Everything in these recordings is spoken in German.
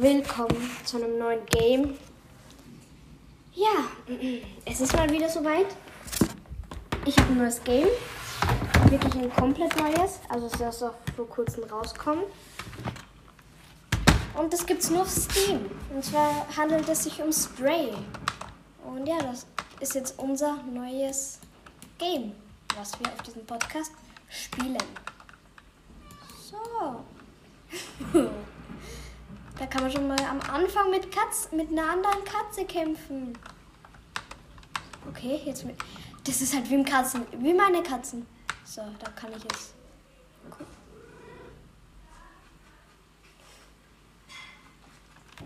willkommen zu einem neuen Game. Ja, es ist mal wieder soweit. Ich habe ein neues Game. Wirklich ein komplett neues. Also es ist erst vor kurzem rauskommen. Und das gibt's nur auf Steam. Und zwar handelt es sich um Stray. Und ja, das ist jetzt unser neues Game, was wir auf diesem Podcast spielen. So. da kann man schon mal am Anfang mit Katz, mit einer anderen Katze kämpfen. Okay, jetzt mit. Das ist halt wie im Katzen, wie meine Katzen. So, da kann ich jetzt.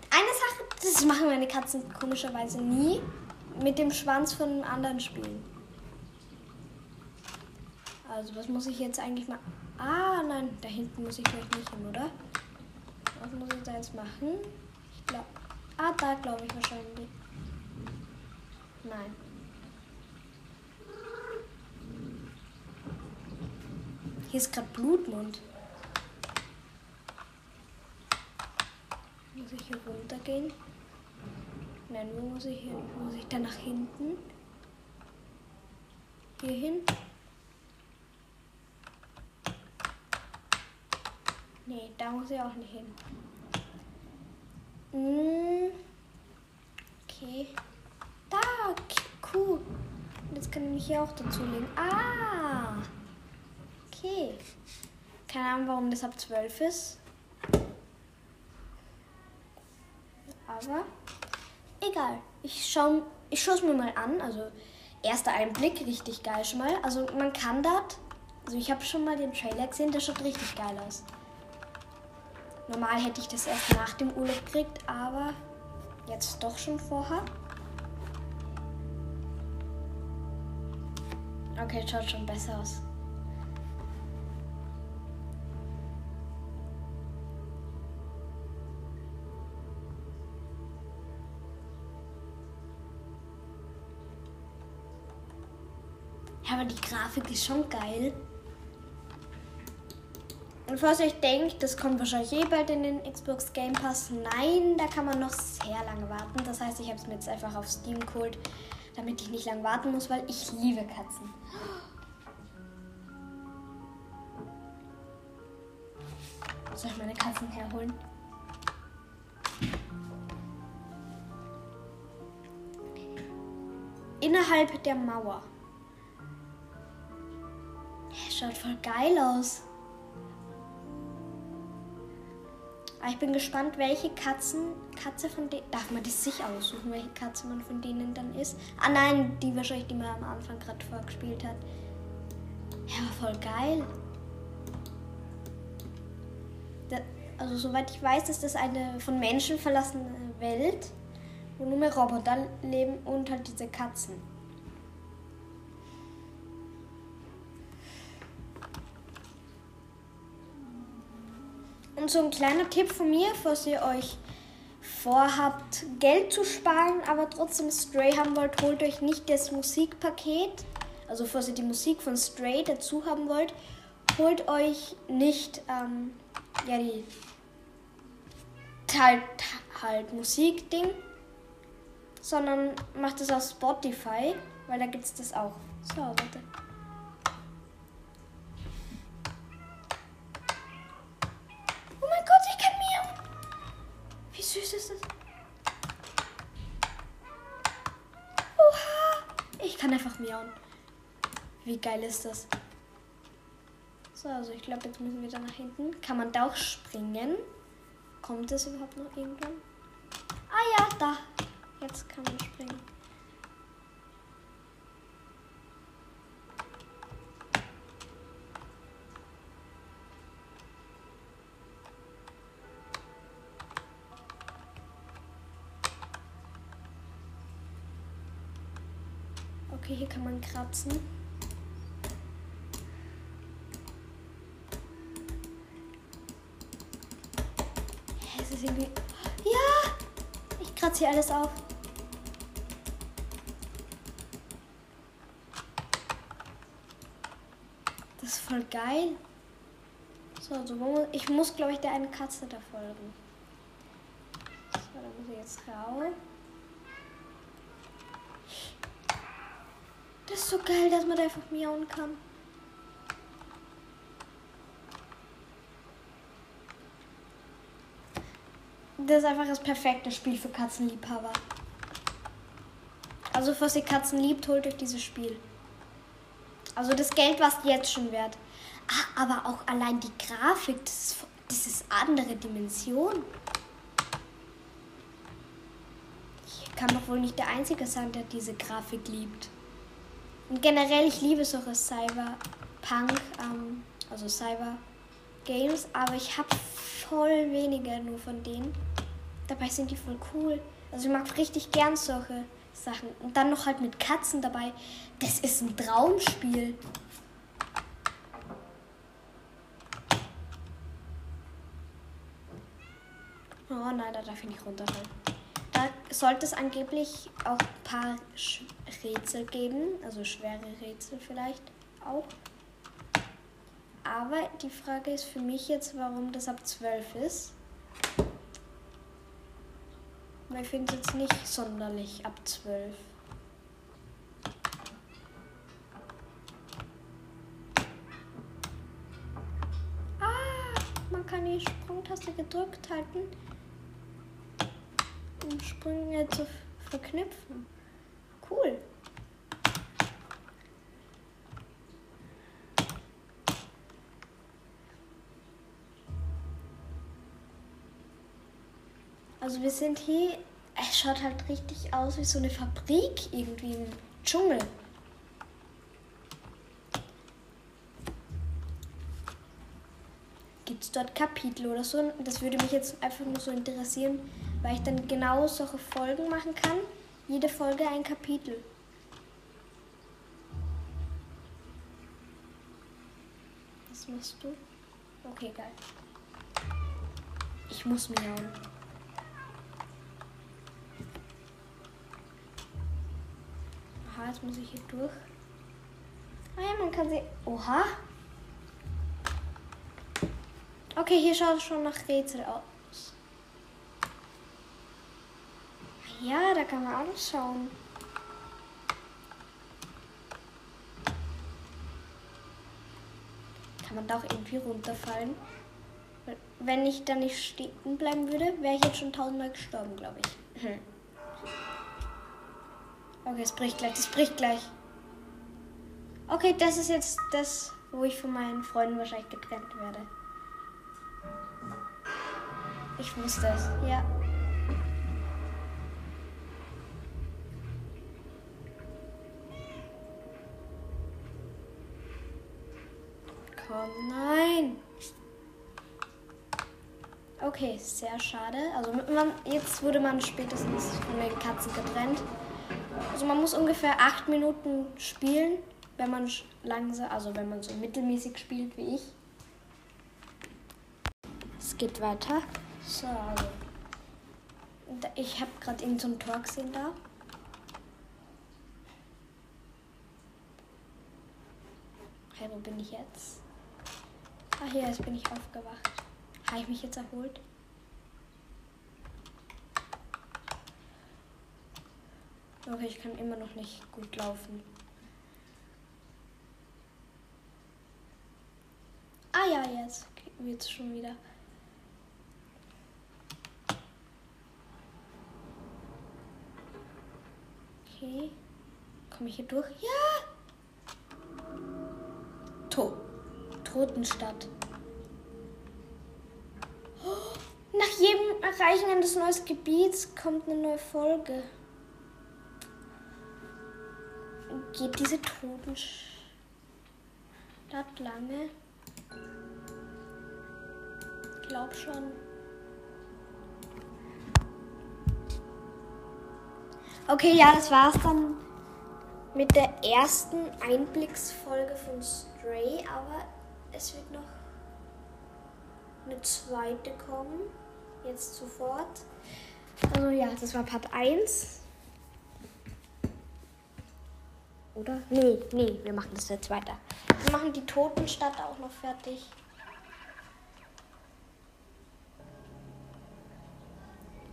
Eine Sache, das machen meine Katzen komischerweise nie, mit dem Schwanz von einem anderen spielen. Also, was muss ich jetzt eigentlich mal. Ah, nein, da hinten muss ich vielleicht nicht hin, oder? Was muss ich da jetzt machen? Ich glaube. Ah, da glaube ich wahrscheinlich. Nein. Hier ist gerade Blutmund. Muss ich hier runtergehen? Nein, wo muss ich hin? Muss ich da nach hinten? Hier hin? Nee, da muss ich auch nicht hin. Hm. Okay. Da, Kuh. Jetzt kann ich mich hier auch dazulegen. Ah. Okay. Keine Ahnung, warum das ab 12 ist. Aber egal. Ich schaue ich es mir mal an. Also erster Einblick, richtig geil schon mal. Also man kann dort, also ich habe schon mal den Trailer gesehen, der schaut richtig geil aus. Normal hätte ich das erst nach dem Urlaub gekriegt, aber jetzt doch schon vorher. Okay, schaut schon besser aus. Ja, aber die Grafik ist schon geil. Und falls ihr euch denkt, das kommt wahrscheinlich eh bald in den Xbox Game Pass, nein, da kann man noch sehr lange warten. Das heißt, ich habe es mir jetzt einfach auf Steam geholt, damit ich nicht lange warten muss, weil ich liebe Katzen. Soll ich meine Katzen herholen? Innerhalb der Mauer. Schaut voll geil aus. Aber ich bin gespannt, welche Katzen, Katze von denen, darf man das sich aussuchen, welche Katze man von denen dann ist? Ah nein, die wahrscheinlich, die man am Anfang gerade vorgespielt hat. Ja, voll geil. Da, also soweit ich weiß, ist das eine von Menschen verlassene Welt, wo nur mehr Roboter leben und halt diese Katzen. Und so ein kleiner Tipp von mir, falls ihr euch vorhabt, Geld zu sparen, aber trotzdem Stray haben wollt, holt euch nicht das Musikpaket. Also falls ihr die Musik von Stray dazu haben wollt, holt euch nicht ähm, ja die halt, halt Musikding, sondern macht es auf Spotify, weil da gibt es das auch. So, warte. Miauen. Wie geil ist das? So, also ich glaube, jetzt müssen wir da nach hinten. Kann man da auch springen? Kommt das überhaupt noch irgendwann? Ah ja, da. Jetzt kann man springen. Hier kann man kratzen. Es ist irgendwie. Ja! Ich kratze hier alles auf. Das ist voll geil. So, also ich muss, glaube ich, der eine Katze da folgen. jetzt rau. Ist so geil, dass man da einfach miauen kann. Das ist einfach das perfekte Spiel für Katzenliebhaber. Also, falls ihr Katzen liebt, holt euch dieses Spiel. Also das Geld war jetzt schon wert. Ah, aber auch allein die Grafik, das ist, das ist andere Dimension. Ich kann doch wohl nicht der Einzige sein, der diese Grafik liebt. Und generell, ich liebe solche Cyberpunk, ähm, also Cyber Games, aber ich habe voll wenige nur von denen. Dabei sind die voll cool. Also ich mag richtig gern solche Sachen. Und dann noch halt mit Katzen dabei. Das ist ein Traumspiel. Oh nein, da darf ich nicht runterfallen. Sollte es angeblich auch ein paar Rätsel geben, also schwere Rätsel vielleicht auch. Aber die Frage ist für mich jetzt, warum das ab 12 ist. Weil ich finde es jetzt nicht sonderlich ab 12. Ah, man kann die Sprungtaste gedrückt halten Sprünge zu verknüpfen. Cool. Also wir sind hier, es schaut halt richtig aus wie so eine Fabrik irgendwie im Dschungel. Gibt es dort Kapitel oder so? Das würde mich jetzt einfach nur so interessieren, weil ich dann genau solche Folgen machen kann. Jede Folge ein Kapitel. Was machst du? Okay, geil. Ich muss miauen. Aha, jetzt muss ich hier durch. Ah ja, man kann sie. Oha. Okay, hier schaut es schon nach Rätsel aus. Ja, da kann man anschauen. Kann man da auch irgendwie runterfallen? Wenn ich da nicht stehen bleiben würde, wäre ich jetzt schon tausendmal gestorben, glaube ich. Hm. Okay, es bricht gleich, es bricht gleich. Okay, das ist jetzt das, wo ich von meinen Freunden wahrscheinlich getrennt werde. Ich wusste es, ja. Nein. Okay, sehr schade. Also man, jetzt wurde man spätestens von den Katzen getrennt. Also man muss ungefähr acht Minuten spielen, wenn man langsam, also wenn man so mittelmäßig spielt wie ich. Es geht weiter. So, also. Ich habe gerade irgendein so Tor gesehen da. Hey, wo bin ich jetzt? Ach ja, jetzt bin ich aufgewacht. Habe ich mich jetzt erholt? Okay, ich kann immer noch nicht gut laufen. Ah ja, jetzt wird es schon wieder. Okay. Komme ich hier durch? Ja! Tot. Totenstadt. Nach jedem Erreichen eines neuen Gebiets kommt eine neue Folge. Geht diese Totenstadt lange? Glaub schon. Okay, ja, das war's dann mit der ersten Einblicksfolge von Stray, aber es wird noch eine zweite kommen. Jetzt sofort. Also ja, das war Part 1. Oder? Nee, nee, wir machen das jetzt weiter. Wir machen die Totenstadt auch noch fertig.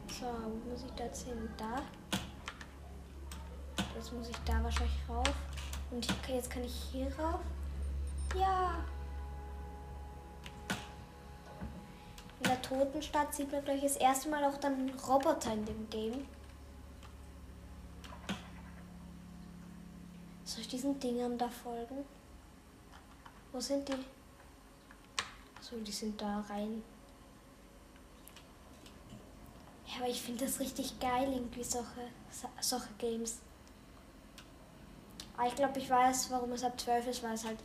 So, wo muss ich da jetzt hin? Da. Jetzt muss ich da wahrscheinlich rauf. Und jetzt kann ich hier rauf. Ja. In der Totenstadt sieht man gleich das erste Mal auch dann Roboter in dem Game. Soll ich diesen Dingern da folgen? Wo sind die? So, die sind da rein. Ja, aber ich finde das richtig geil, irgendwie solche, solche Games. Aber ich glaube, ich weiß, warum es ab 12 ist, weil es halt.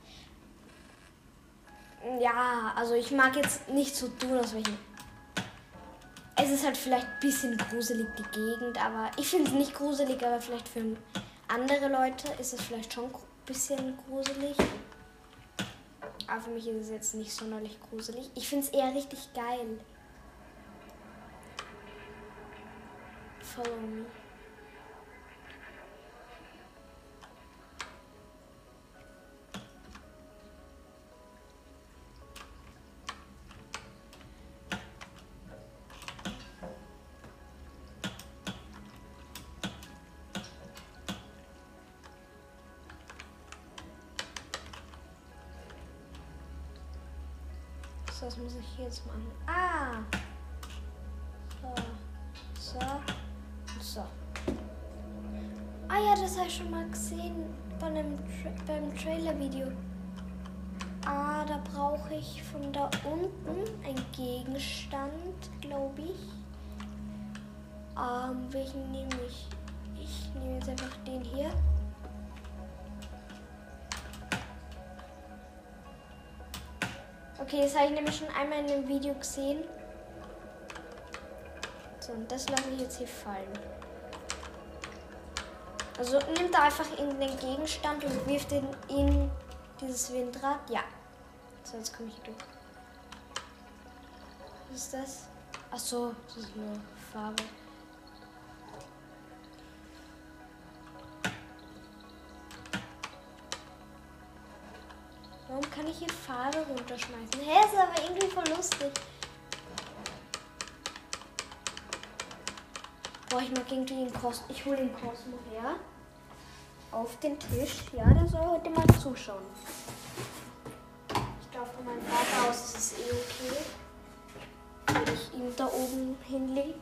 Ja, also ich mag jetzt nicht so tun, aus welchen. Es ist halt vielleicht ein bisschen gruselig, die Gegend, aber ich finde es nicht gruselig, aber vielleicht für andere Leute ist es vielleicht schon ein bisschen gruselig. Aber für mich ist es jetzt nicht sonderlich gruselig. Ich finde es eher richtig geil. Follow me. So, was muss ich jetzt machen? Ah! So. So. So. Ah ja, das habe ich schon mal gesehen bei dem Tra beim Trailer-Video. Ah, da brauche ich von da unten einen Gegenstand, glaube ich. Ähm, welchen nehme ich? Ich nehme jetzt einfach den hier. Okay, das habe ich nämlich schon einmal in dem Video gesehen. So, und das lasse ich jetzt hier fallen. Also nimmt da einfach in den Gegenstand und wirft ihn in dieses Windrad. Ja. So, jetzt komme ich hier durch. Was ist das? Ach so, das ist nur Farbe. Warum kann ich hier Farbe runterschmeißen? Hä, ist aber irgendwie voll lustig. Boah, ich mag irgendwie den Kosmos. Ich hole den Kosmo her. Auf den Tisch. Ja, der soll heute mal zuschauen. Ich glaube, von meinem Vater aus ist es eh okay. Wenn ich ihn da oben hinlege.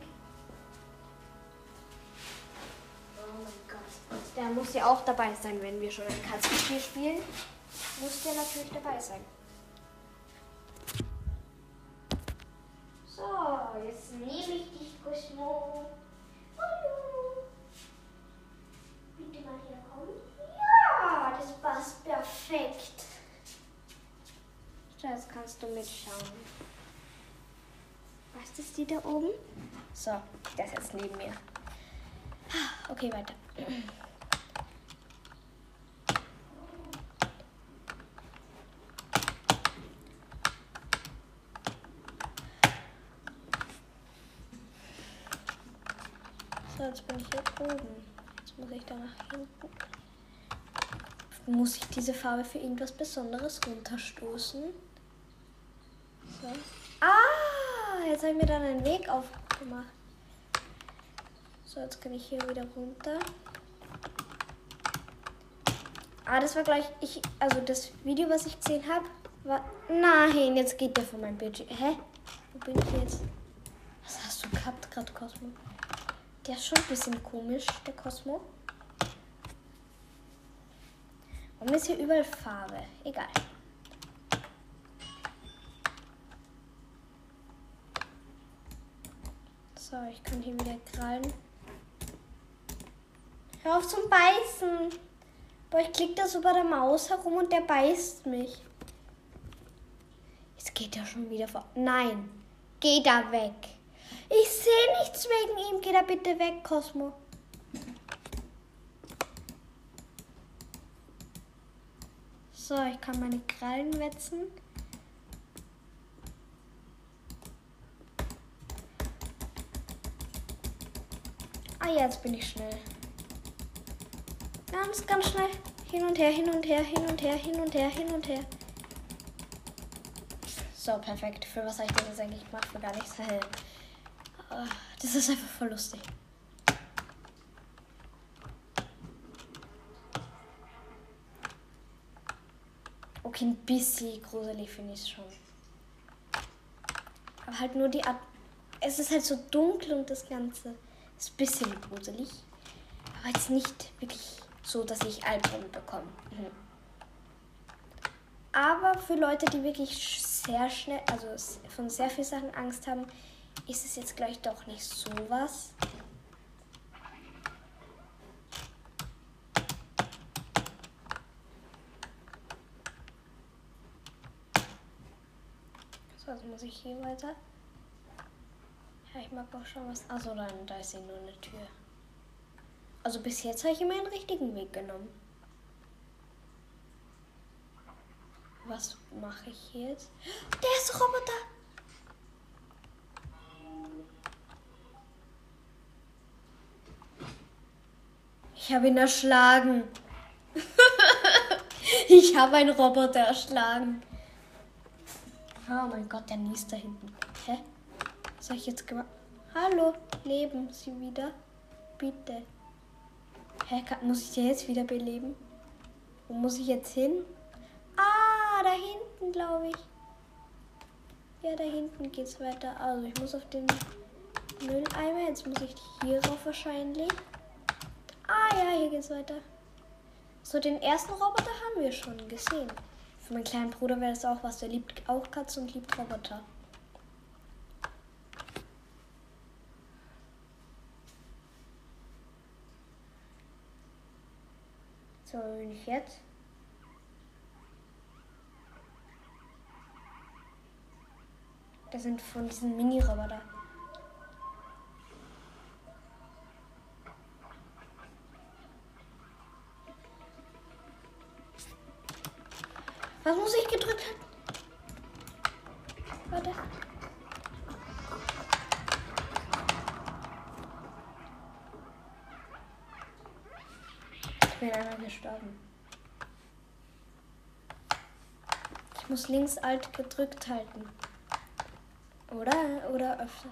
Oh mein Gott. Der muss ja auch dabei sein, wenn wir schon ein Katzenspiel spielen muss der natürlich dabei sein. So, jetzt nehme ich dich, Cosmo. Hallo. Bitte mal herkommen. Ja, das passt perfekt. So, jetzt kannst du mitschauen. Was ist die da oben? So, der ist jetzt neben mir. Okay, weiter. Jetzt bin ich hier oben. Jetzt muss ich da nach hinten. Muss ich diese Farbe für irgendwas Besonderes runterstoßen? So. Ah, jetzt habe ich mir dann einen Weg aufgemacht. So, jetzt kann ich hier wieder runter. Ah, das war gleich, ich, also das Video, was ich gesehen habe, war, nein, jetzt geht der von meinem Bildschirm. Hä? Wo bin ich jetzt? Was hast du gehabt gerade, Cosmo? Der ist schon ein bisschen komisch, der Cosmo. Warum ist hier überall Farbe? Egal. So, ich kann hier wieder krallen. Hör auf zum Beißen. Boah, ich klicke da so bei der Maus herum und der beißt mich. Jetzt geht er schon wieder vor. Nein, geh da weg. Ich sehe nichts wegen ihm. Geh da bitte weg, Cosmo. So, ich kann meine Krallen wetzen. Ah, jetzt bin ich schnell. Ganz, ganz schnell. Hin und her, hin und her, hin und her, hin und her, hin und her. So, perfekt. Für was habe ich das jetzt eigentlich gemacht? Für gar nichts. Das ist einfach voll lustig. Okay, ein bisschen gruselig finde ich es schon. Aber halt nur die Art. Es ist halt so dunkel und das Ganze ist ein bisschen gruselig. Aber jetzt nicht wirklich so, dass ich Albträume bekomme. Mhm. Aber für Leute, die wirklich sehr schnell, also von sehr vielen Sachen Angst haben, ist es jetzt gleich doch nicht so was. So, also muss ich hier weiter. Ja, ich mag auch schon was. Achso, dann da ist sie nur eine Tür. Also bis jetzt habe ich immer den richtigen Weg genommen. Was mache ich jetzt? Der ist Roboter! Ich habe ihn erschlagen. ich habe einen Roboter erschlagen. Oh mein Gott, der niest da hinten. Hä? Was habe ich jetzt gemacht? Hallo, leben Sie wieder? Bitte. Hä, muss ich jetzt wieder beleben? Wo muss ich jetzt hin? Ah, da hinten, glaube ich. Ja, da hinten geht's weiter. Also, ich muss auf den Mülleimer. Jetzt muss ich hier rauf wahrscheinlich. Ah ja, hier geht's weiter. So, den ersten Roboter haben wir schon gesehen. Für meinen kleinen Bruder wäre das auch was. Der liebt auch Katzen und liebt Roboter. So, wenn ich jetzt. Das sind von diesen Mini-Roboter. Was muss ich gedrückt haben? Warte. Ich bin einmal gestorben. Ich muss links alt gedrückt halten. Oder? Oder öfter.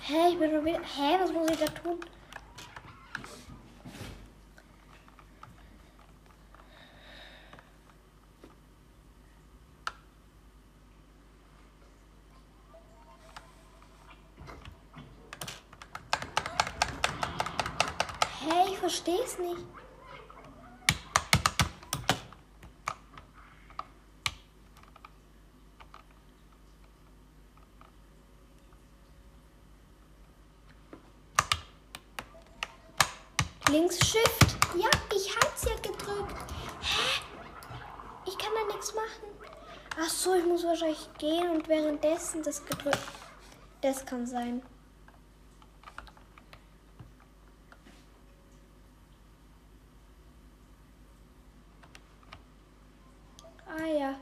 Hä, ich bin schon wieder. Hä, was muss ich da tun? Hä, ich verstehe es nicht. Links Shift. Ja, ich hab's ja gedrückt. Hä? Ich kann da nichts machen. Ach so, ich muss wahrscheinlich gehen und währenddessen das gedrückt. Das kann sein. Ah ja.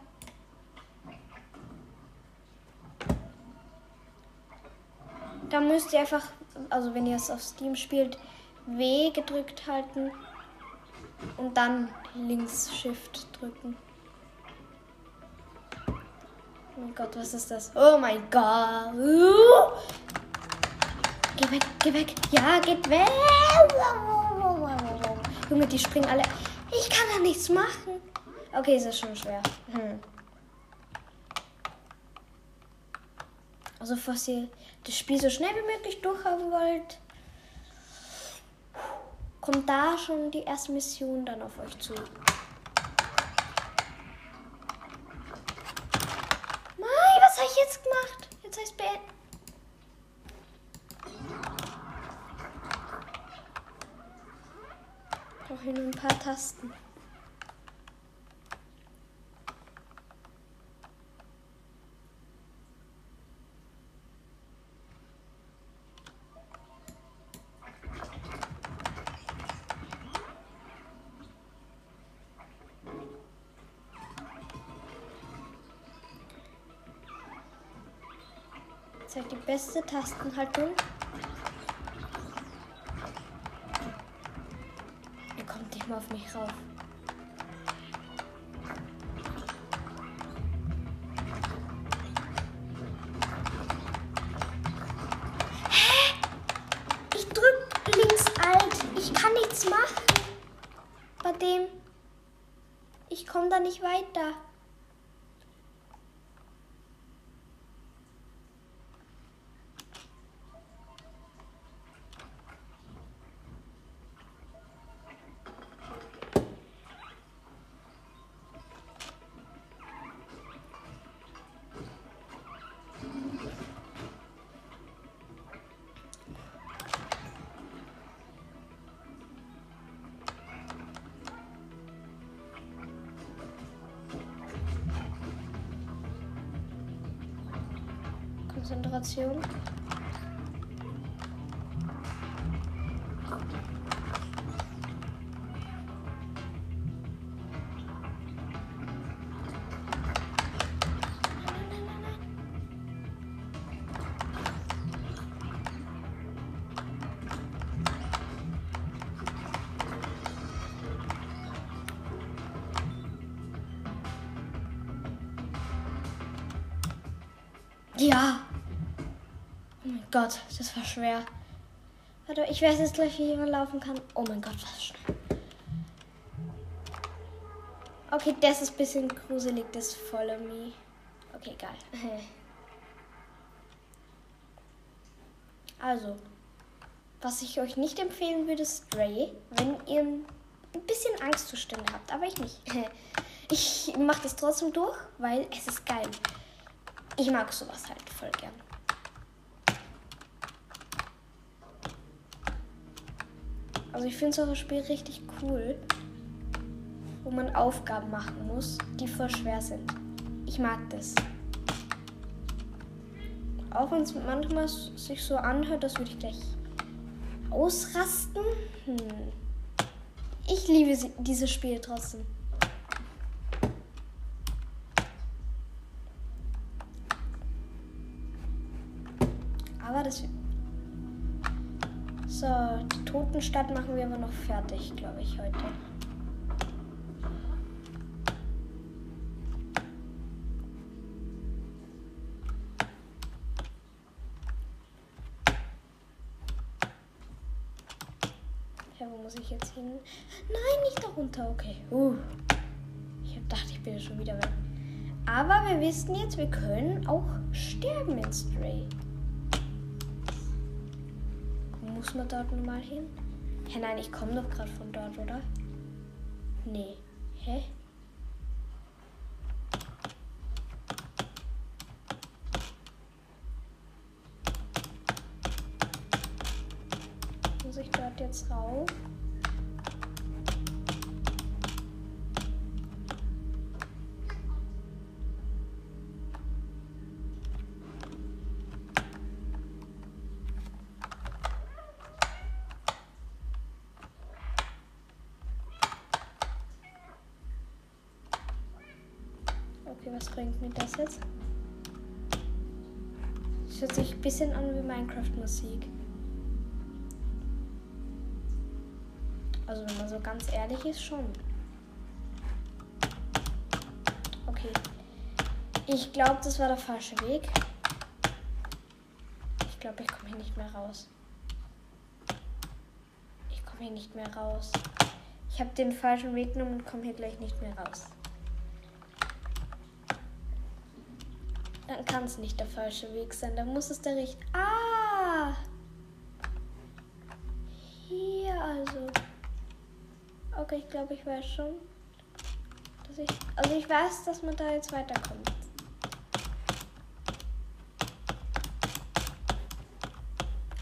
Da müsst ihr einfach, also wenn ihr es auf Steam spielt, W gedrückt halten und dann links Shift drücken. Oh Gott, was ist das? Oh mein Gott. Geh weg, geh weg. Ja, geht weg. Junge, die springen alle. Ich kann da nichts machen. Okay, ist das schon schwer. Hm. Also, falls ihr das Spiel so schnell wie möglich durchhaben wollt, kommt da schon die erste Mission dann auf euch zu. Mai, was habe ich jetzt gemacht? Jetzt heißt beenden. Brauche hier nur ein paar Tasten. beste Tastenhaltung. Er kommt nicht mal auf mich rauf. Hä? Ich drück links alt. Ich kann nichts machen. Bei dem. Ich komme da nicht weiter. Konzentration. Ja. Gott, das war schwer. Warte, ich weiß jetzt gleich, wie jemand laufen kann. Oh mein Gott, was schnell. Okay, das ist ein bisschen gruselig, das Follow Me. Okay, geil. Also, was ich euch nicht empfehlen würde, ist Stray, wenn ihr ein bisschen Angstzustände habt, aber ich nicht. Ich mache das trotzdem durch, weil es ist geil. Ich mag sowas halt voll gern. Also ich finde so ein Spiel richtig cool, wo man Aufgaben machen muss, die voll schwer sind. Ich mag das. Auch wenn es manchmal sich so anhört, das würde ich gleich ausrasten. Hm. Ich liebe dieses Spiel trotzdem. So, die Totenstadt machen wir aber noch fertig, glaube ich, heute. Ja, wo muss ich jetzt hin? Nein, nicht darunter. Okay. Uh. Ich gedacht, ich bin schon wieder weg. Aber wir wissen jetzt, wir können auch sterben in Stray. Muss man dort nochmal hin? Hä, nein, ich komme doch gerade von dort, oder? Nee. Hä? Muss ich dort jetzt rauf? Was bringt mir das jetzt? Das hört sich ein bisschen an wie Minecraft-Musik. Also wenn man so ganz ehrlich ist, schon. Okay. Ich glaube, das war der falsche Weg. Ich glaube, ich komme hier nicht mehr raus. Ich komme hier nicht mehr raus. Ich habe den falschen Weg genommen und komme hier gleich nicht mehr raus. Dann kann es nicht der falsche Weg sein. Dann muss es der richtige. Ah! Hier also. Okay, ich glaube, ich weiß schon. Dass ich, also ich weiß, dass man da jetzt weiterkommt.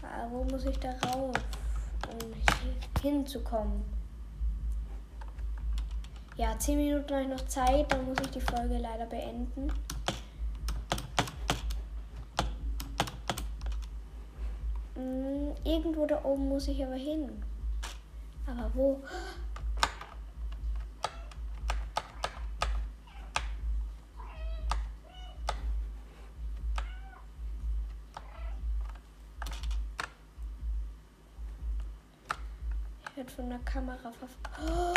Aber wo muss ich da rauf, um hinzukommen? Ja, 10 Minuten habe ich noch Zeit, dann muss ich die Folge leider beenden. Hm, irgendwo da oben muss ich aber hin. Aber wo? Ich werde von der Kamera verfolgt. Oh!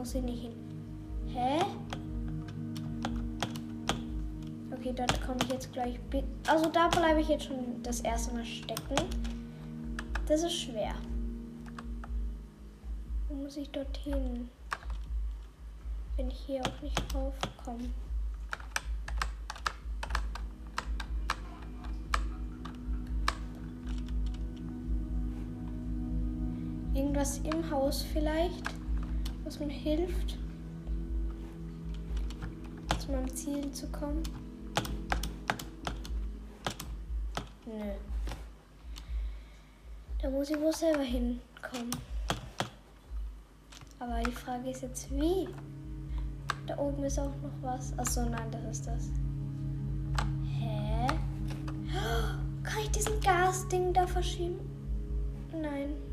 Muss ich nicht hin. Hä? Okay, da komme ich jetzt gleich. Also da bleibe ich jetzt schon das erste Mal stecken. Das ist schwer. Wo muss ich dorthin? Wenn ich hier auch nicht raufkomme. Irgendwas im Haus vielleicht, was mir hilft, zu meinem Ziel zu kommen. Nö. Da muss ich wohl selber hinkommen. Aber die Frage ist jetzt, wie? Da oben ist auch noch was. Achso, nein, das ist das. Hä? Kann ich diesen Gasding da verschieben? Nein.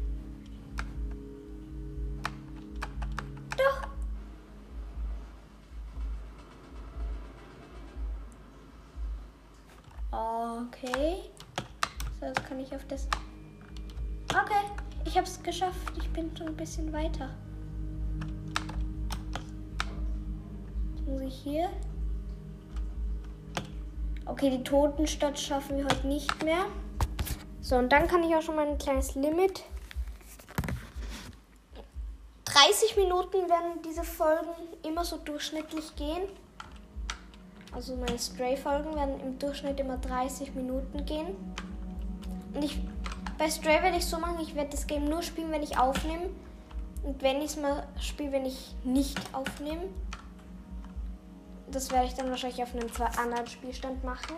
Geschafft. Ich bin schon ein bisschen weiter. Jetzt muss ich hier. Okay, die Totenstadt schaffen wir heute nicht mehr. So, und dann kann ich auch schon mal ein kleines Limit. 30 Minuten werden diese Folgen immer so durchschnittlich gehen. Also meine Stray-Folgen werden im Durchschnitt immer 30 Minuten gehen. Und ich, bei Stray werde ich so machen, ich werde das Game nur spielen, wenn ich aufnehme. Und wenn ich es mal spiele, wenn ich nicht aufnehme. Das werde ich dann wahrscheinlich auf einem anderen Spielstand machen.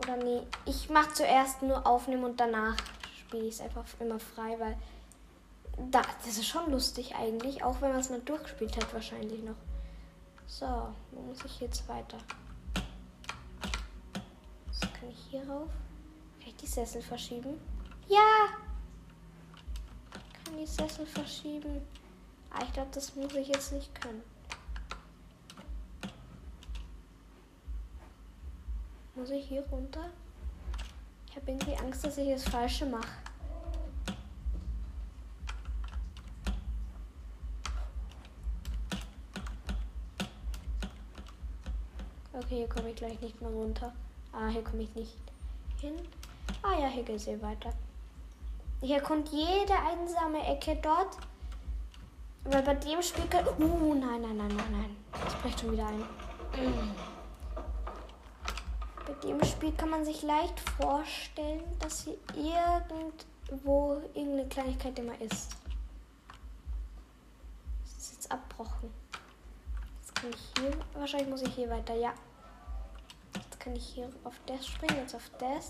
Oder nee, ich mache zuerst nur aufnehmen und danach spiele ich es einfach immer frei, weil da, das ist schon lustig eigentlich, auch wenn man es mal durchgespielt hat wahrscheinlich noch. So, wo muss ich jetzt weiter? So, kann ich hier rauf? Die Sessel verschieben? Ja! Kann die Sessel verschieben? Ah, ich glaube, das muss ich jetzt nicht können. Muss ich hier runter? Ich habe irgendwie Angst, dass ich das Falsche mache. Okay, hier komme ich gleich nicht mehr runter. Ah, hier komme ich nicht hin. Ah ja, hier geht es eh weiter. Hier kommt jede einsame Ecke dort. Weil bei dem Spiel kann... Uh, nein, nein, nein, nein, nein. Das bricht schon wieder ein. Bei dem Spiel kann man sich leicht vorstellen, dass hier irgendwo irgendeine Kleinigkeit immer ist. Das ist jetzt abbrochen. Jetzt kann ich hier... Wahrscheinlich muss ich hier weiter. Ja, kann ich hier auf das springen, jetzt auf das.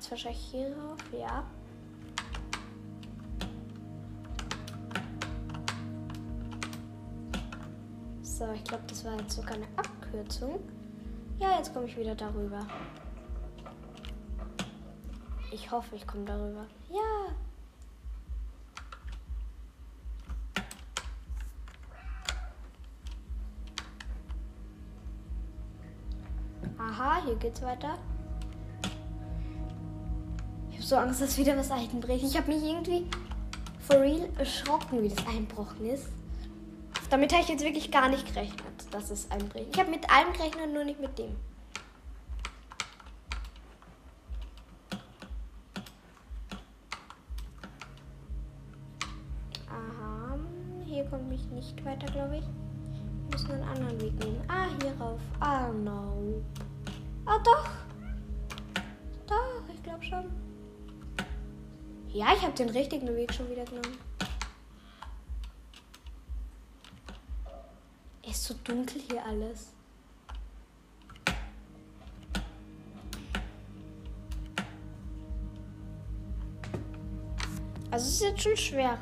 Jetzt wahrscheinlich hier rauf, ja. So, ich glaube, das war jetzt sogar eine Abkürzung. Ja, jetzt komme ich wieder darüber. Ich hoffe, ich komme darüber. Ja. Aha, hier geht's weiter. So Angst, dass wieder was einbricht. Ich habe mich irgendwie for real erschrocken, wie das einbrochen ist. Damit habe ich jetzt wirklich gar nicht gerechnet, dass es einbricht. Ich habe mit allem gerechnet, nur nicht mit dem. Aha, hier komme ich nicht weiter, glaube ich. Wir müssen einen anderen Weg nehmen. Ah, hier rauf. Ah, no. Ah. Doch, Ja, ich habe den richtigen Weg schon wieder genommen. Ist so dunkel hier alles. Also es ist jetzt schon schwerer.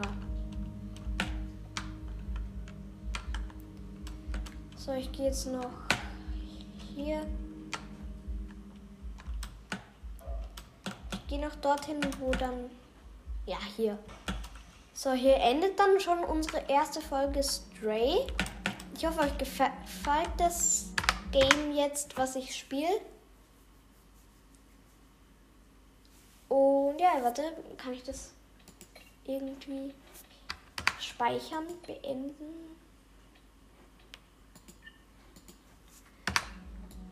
So, ich gehe jetzt noch hier gehe noch dorthin, wo dann. Ja, hier. So, hier endet dann schon unsere erste Folge Stray. Ich hoffe, euch gefällt das Game jetzt, was ich spiele. Und ja, warte, kann ich das irgendwie speichern, beenden?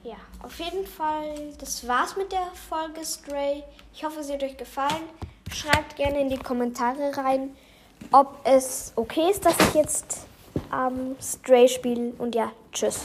ja, auf jeden Fall, das war's mit der Folge Stray. Ich hoffe, sie hat euch gefallen. Schreibt gerne in die Kommentare rein, ob es okay ist, dass ich jetzt ähm, Stray spiele. Und ja, tschüss.